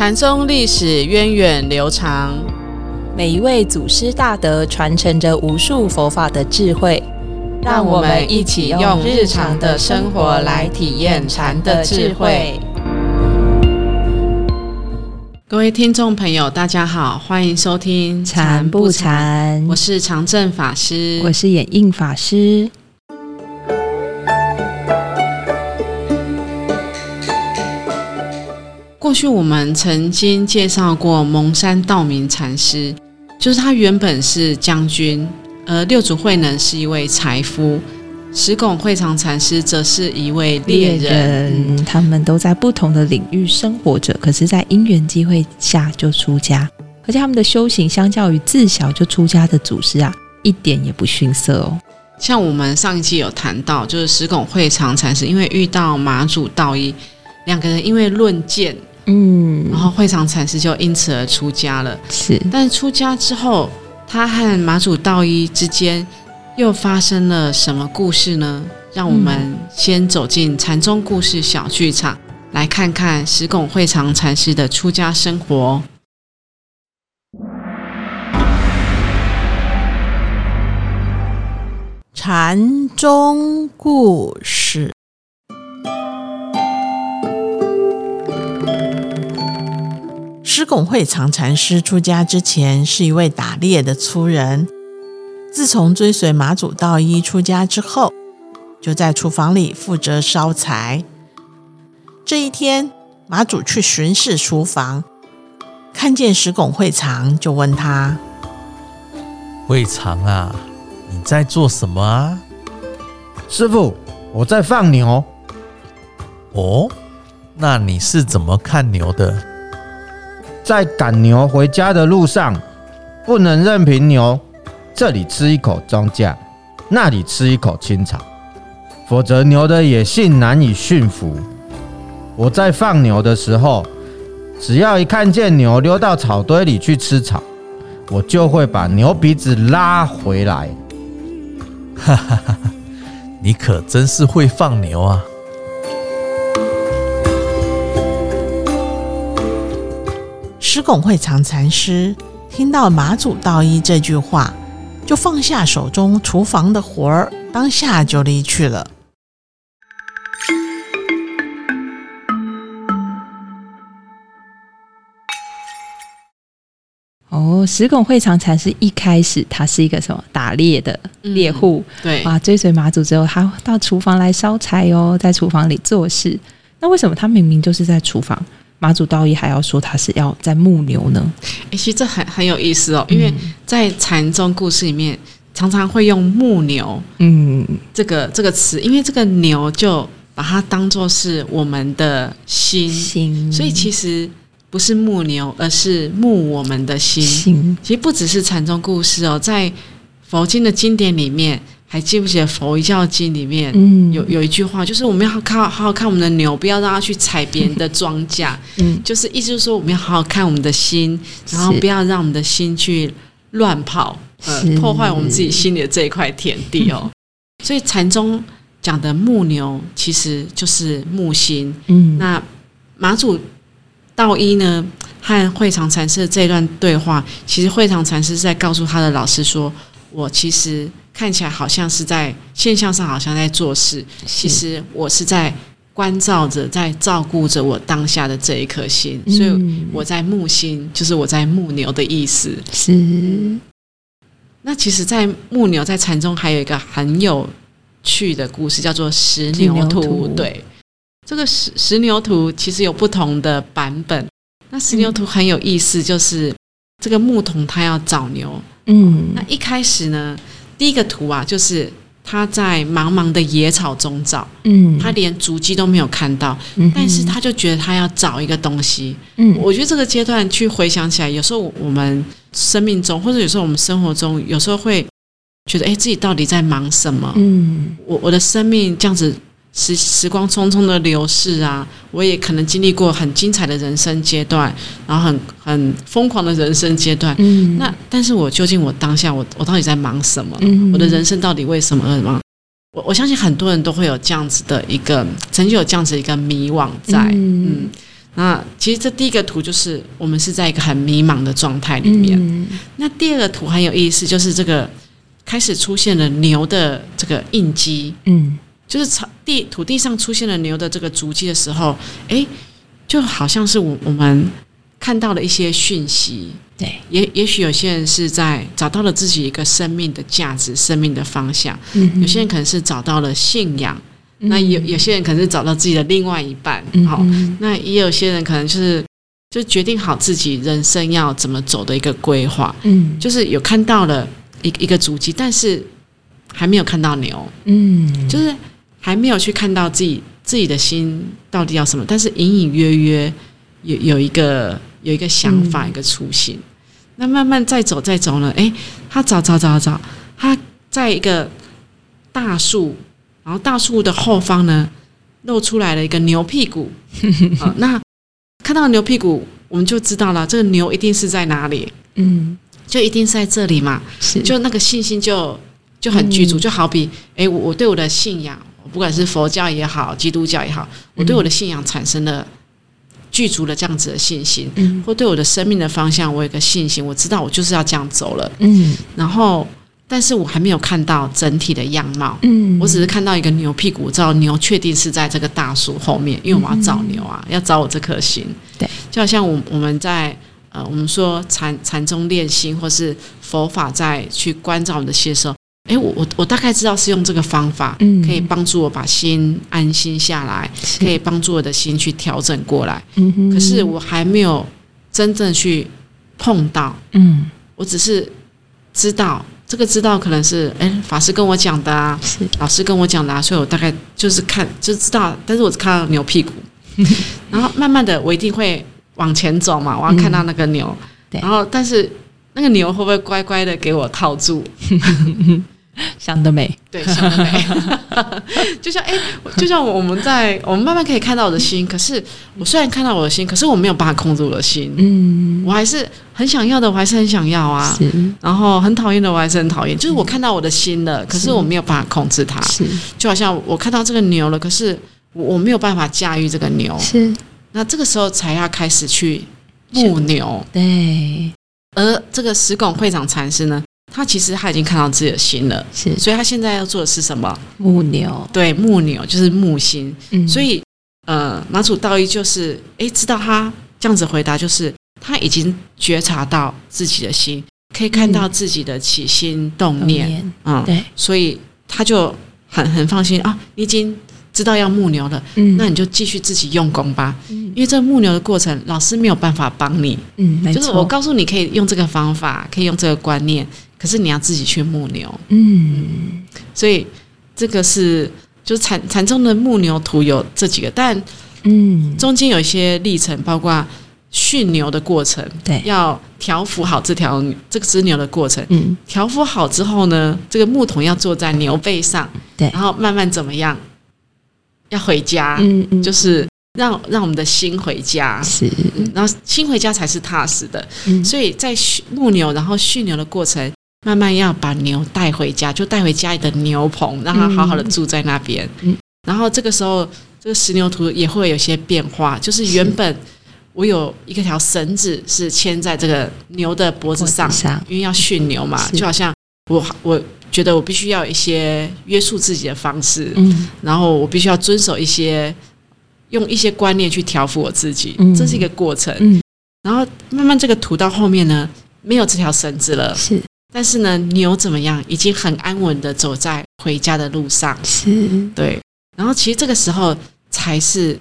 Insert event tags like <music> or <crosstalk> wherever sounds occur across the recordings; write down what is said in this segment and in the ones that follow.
禅宗历史源远流长，每一位祖师大德传承着无数佛法的智慧，让我们一起用日常的生活来体验禅的智慧。各位听众朋友，大家好，欢迎收听《禅不禅》，我是常正法师，我是演印法师。过去我们曾经介绍过蒙山道明禅师，就是他原本是将军，而六祖慧能是一位财夫，石拱会长禅师则是一位猎人。他们都在不同的领域生活着，可是，在因缘机会下就出家，而且他们的修行相较于自小就出家的祖师啊，一点也不逊色哦。像我们上一期有谈到，就是石拱会长禅师因为遇到马祖道一，两个人因为论剑。嗯，然后会长禅师就因此而出家了。是，但出家之后，他和马祖道一之间又发生了什么故事呢？让我们先走进禅宗故事小剧场，来看看石拱会长禅师的出家生活。禅宗故事。施拱会长禅师出家之前是一位打猎的粗人，自从追随马祖道一出家之后，就在厨房里负责烧柴。这一天，马祖去巡视厨房，看见石拱会长，就问他：“会长啊，你在做什么啊？”师傅，我在放牛。哦，那你是怎么看牛的？在赶牛回家的路上，不能任凭牛这里吃一口庄稼，那里吃一口青草，否则牛的野性难以驯服。我在放牛的时候，只要一看见牛溜到草堆里去吃草，我就会把牛鼻子拉回来。哈哈哈！你可真是会放牛啊！施拱会长禅师听到马祖道一这句话，就放下手中厨房的活儿，当下就离去了。哦，石拱会长禅师一开始他是一个什么打猎的猎户，对啊，追随马祖之后，他到厨房来烧柴哦，在厨房里做事。那为什么他明明就是在厨房？马祖道一还要说他是要在牧牛呢，哎，其实这很很有意思哦，因为在禅宗故事里面常常会用牧牛，嗯，这个这个词，因为这个牛就把它当做是我们的心，所以其实不是牧牛，而是牧我们的心。其实不只是禅宗故事哦，在佛经的经典里面。还记不记得《佛教经》里面有有一句话，就是我们要看好好看我们的牛，不要让它去踩别人的庄稼。嗯，就是意思就是说，我们要好好看我们的心，然后不要让我们的心去乱跑，呃，破坏我们自己心里的这一块田地哦。所以禅宗讲的牧牛，其实就是木心。嗯，那马祖道一呢和会长禅师的这段对话，其实会长禅师是在告诉他的老师说：“我其实。”看起来好像是在现象上好像在做事，其实我是在关照着，在照顾着我当下的这一颗心，所以我在木心，就是我在木牛的意思。是。那其实，在木牛在禅中还有一个很有趣的故事，叫做石牛图。对，这个石石牛图其实有不同的版本。那石牛图很有意思，就是这个牧童他要找牛。嗯。那一开始呢？第一个图啊，就是他在茫茫的野草中找，嗯，他连足迹都没有看到，但是他就觉得他要找一个东西，嗯，我觉得这个阶段去回想起来，有时候我们生命中，或者有时候我们生活中，有时候会觉得，哎，自己到底在忙什么？嗯，我我的生命这样子。时时光匆匆的流逝啊，我也可能经历过很精彩的人生阶段，然后很很疯狂的人生阶段。嗯，那但是我究竟我当下我我到底在忙什么？嗯，我的人生到底为什么而忙？我我相信很多人都会有这样子的一个曾经有这样子一个迷惘在。嗯，那其实这第一个图就是我们是在一个很迷茫的状态里面。嗯那第二个图很有意思，就是这个开始出现了牛的这个印记，嗯就是草地土地上出现了牛的这个足迹的时候，哎，就好像是我我们看到了一些讯息。对，也也许有些人是在找到了自己一个生命的价值、生命的方向，嗯有些人可能是找到了信仰，那有有些人可能是找到自己的另外一半，好、嗯那也有些人可能就是就决定好自己人生要怎么走的一个规划，嗯。就是有看到了一一个足迹，但是还没有看到牛，嗯。就是还没有去看到自己自己的心到底要什么，但是隐隐约约有有一个有一个想法，嗯一个初心。那慢慢再走再走呢，哎，他找找找找，他在一个大树，然后大树的后方呢露出来了一个牛屁股。好，<laughs> 那看到牛屁股，我们就知道了，这个牛一定是在哪里，嗯就一定是在这里嘛。是就那个信心就就很具足，嗯就好比哎，我我对我的信仰，不管是佛教也好，基督教也好，我对我的信仰产生了具足了这样子的信心，嗯。或对我的生命的方向，我有个信心，我知道我就是要这样走了。嗯。然后，但是我还没有看到整体的样貌，嗯。我只是看到一个牛屁股，我知道牛确定是在这个大树后面，因为我要找牛啊，要找我这颗心。对，就好像我我们在呃，我们说禅禅宗练心，或是佛法在去关照我们的心的时候，诶，我我我大概知道是用这个方法，嗯。可以帮助我把心安心下来，可以帮助我的心去调整过来。嗯哼。可是我还没有真正去碰到，嗯。我只是知道。这个知道可能是哎，法师跟我讲的啊，是。老师跟我讲的、啊，所以我大概就是看就知道，但是我只看到牛屁股，<laughs> 然后慢慢的我一定会往前走嘛，我要看到那个牛，嗯对。然后但是那个牛会不会乖乖的给我套住？<laughs> 想得美。对，想得美，<laughs> 就像哎、就像我们在我们慢慢可以看到我的心，可是我虽然看到我的心，可是我没有办法控制我的心，嗯。我还是很想要的，我还是很想要啊，是。然后很讨厌的，我还是很讨厌，就是我看到我的心了，可是我没有办法控制它。是。就好像我看到这个牛了，可是我我没有办法驾驭这个牛，是。那这个时候才要开始去牧牛。对而这个石拱会长禅师呢，他其实他已经看到自己的心了，是。所以他现在要做的是什么？木牛。对，木牛就是木心。嗯。所以呃，马祖道一就是诶，知道他这样子回答，就是他已经觉察到自己的心，可以看到自己的起心动念，念。嗯，对。所以他就很很放心啊，你已经知道要牧牛了。嗯那你就继续自己用功吧，嗯因为这个牧牛的过程，老师没有办法帮你。嗯没就是我告诉你可以用这个方法，可以用这个观念，可是你要自己去牧牛。嗯所以这个是就是禅禅宗的牧牛图有这几个，但嗯中间有一些历程，包括驯牛的过程，对要调服好这条这个只牛的过程。嗯调服好之后呢，这个牧童要坐在牛背上，对然后慢慢怎么样，要回家，嗯嗯。就是让让我们的心回家，是。嗯然后心回家才是踏实的。嗯。所以在驯牧牛，然后驯牛的过程，慢慢要把牛带回家，就带回家里的牛棚，让它好好的住在那边。嗯然后这个时候，这个石牛图也会有些变化，就是原本我有一个条绳子是牵在这个牛的脖子上，子上。因为要驯牛嘛，就好像我我觉得我必须要一些约束自己的方式，嗯然后我必须要遵守一些。用一些观念去调服我自己，嗯这是一个过程。嗯然后慢慢这个图到后面呢，没有这条绳子了，是但是呢，牛怎么样，已经很安稳的走在回家的路上。是对，然后其实这个时候才是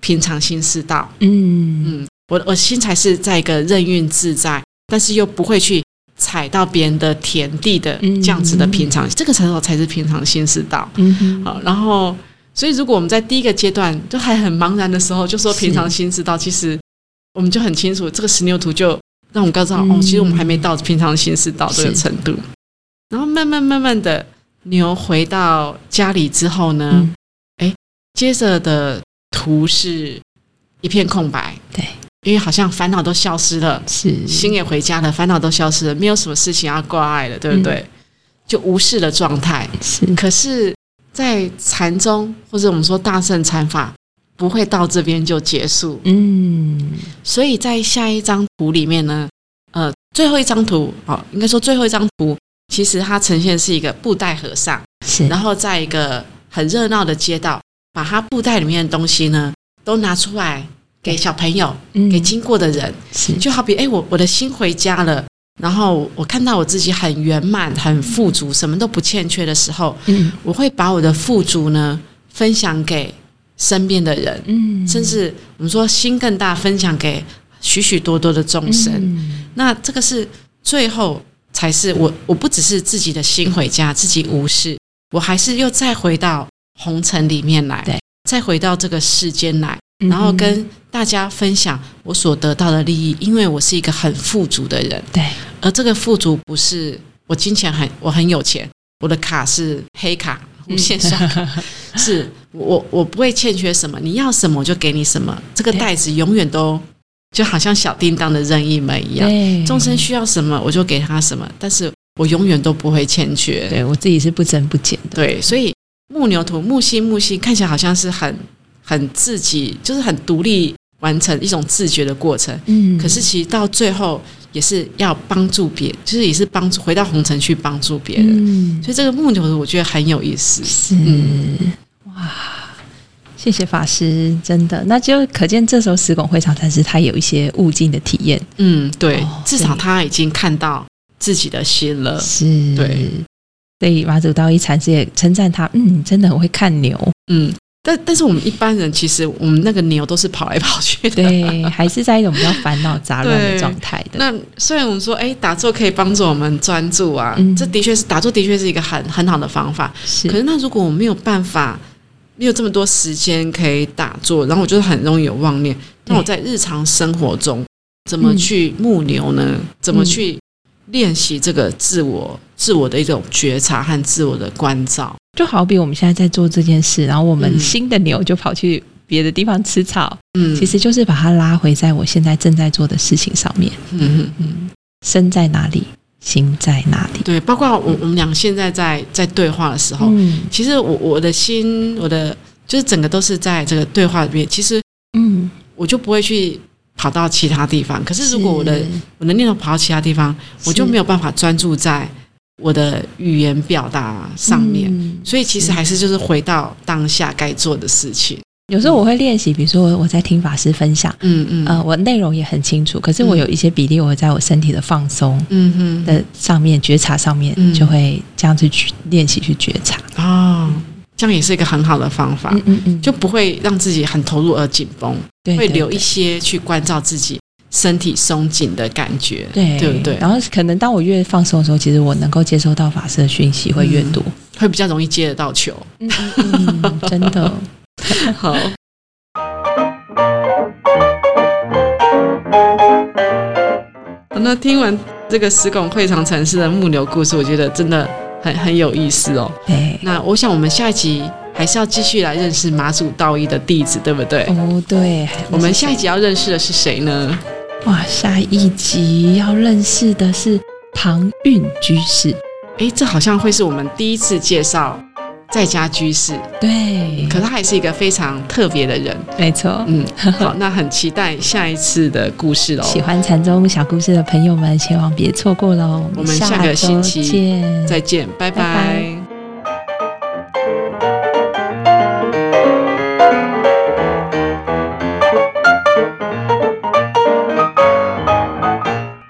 平常心是道。嗯嗯，我我心才是在一个任运自在，但是又不会去踩到别人的田地的嗯这样子的平常，这个时候才是平常心是道。嗯哼。好，然后所以如果我们在第一个阶段就还很茫然的时候，就说平常心是道，其实我们就很清楚，这个石牛图就让我们告诉到、嗯。哦，其实我们还没到平常心是道这个程度。然后慢慢慢慢的牛回到家里之后呢，嗯。哎、接着的图是一片空白，对，因为好像烦恼都消失了，是心也回家了，烦恼都消失了，没有什么事情要挂碍了，对不对？就无视的状态。是可是，在禅宗或者我们说大圣禅法，不会到这边就结束。嗯，所以在下一张图里面呢，呃，最后一张图哦，应该说最后一张图，其实它呈现是一个布袋和尚，是，然后在一个很热闹的街道，把他布袋里面的东西呢都拿出来给小朋友，给经过的人，就好比哎，我我的心回家了。然后我看到我自己很圆满、很富足，什么都不欠缺的时候，嗯，我会把我的富足呢分享给身边的人，嗯，甚至我们说心更大，分享给许许多多的众生。那这个是最后才是我，我不只是自己的心回家，自己无事，我还是又再回到红尘里面来，对，再回到这个世间来，然后跟大家分享我所得到的利益，因为我是一个很富足的人，对。而这个富足不是我金钱很我很有钱，我的卡是黑卡无限刷卡，<laughs> 是我我不会欠缺什么，你要什么我就给你什么，这个袋子永远都就好像小叮当的任意门一样，众生需要什么我就给他什么，但是我永远都不会欠缺，对我自己是不增不减的，对，所以木牛图木星木星看起来好像是很很自己，就是很独立完成一种自觉的过程，嗯，可是其实到最后。也是要帮助别，就是也是帮助回到红尘去帮助别人，嗯所以这个木牛我觉得很有意思。是哇，谢谢法师，真的，那就可见这时候石拱会场禅师他有一些悟境的体验。嗯，对，至少他已经看到自己的心了。是，对，所以马祖道一禅师也称赞他，嗯，真的很会看牛。嗯。但但是我们一般人其实我们那个牛都是跑来跑去的，对，还是在一种比较烦恼杂乱的状态的。那虽然我们说，哎，打坐可以帮助我们专注啊，这的确是打坐的确是一个很很好的方法。是，可是那如果我没有办法，没有这么多时间可以打坐，然后我就是很容易有妄念。那我在日常生活中怎么去牧牛呢？怎么去练习这个自我自我的一种觉察和自我的关照？就好比我们现在在做这件事，然后我们新的牛就跑去别的地方吃草，嗯，其实就是把它拉回在我现在正在做的事情上面，嗯嗯嗯，身在哪里，心在哪里？对，包括我我们俩现在在在对话的时候，嗯，其实我我的心，我的就是整个都是在这个对话里面，其实，嗯，我就不会去跑到其他地方。可是如果我的我的念头跑到其他地方，我就没有办法专注在。我的语言表达上面，所以其实还是就是回到当下该做的事情。有时候我会练习，比如说我在听法师分享，嗯嗯，呃，我内容也很清楚，可是我有一些比例，我会在我身体的放松，嗯哼。的上面觉察上面，就会这样子去练习去觉察。啊，这样也是一个很好的方法，嗯嗯嗯，就不会让自己很投入而紧绷，会留一些去关照自己。身体松紧的感觉，对对不对？然后可能当我越放松的时候，其实我能够接收到法师的讯息会越多，会比较容易接得到球。嗯嗯，<laughs> 真的 <laughs> 好。那听完这个石拱会场城市的木牛故事，我觉得真的很很有意思哦。对，那我想我们下一集。还是要继续来认识马祖道一的弟子，对不对？哦，对。我们下一集要认识的是谁呢？哇，下一集要认识的是唐韵居士。哎，这好像会是我们第一次介绍在家居士。对，可他还是一个非常特别的人。没错。嗯，好，那很期待下一次的故事喽。喜欢禅宗小故事的朋友们，千万别错过喽。我们下个星期见，再见，拜拜。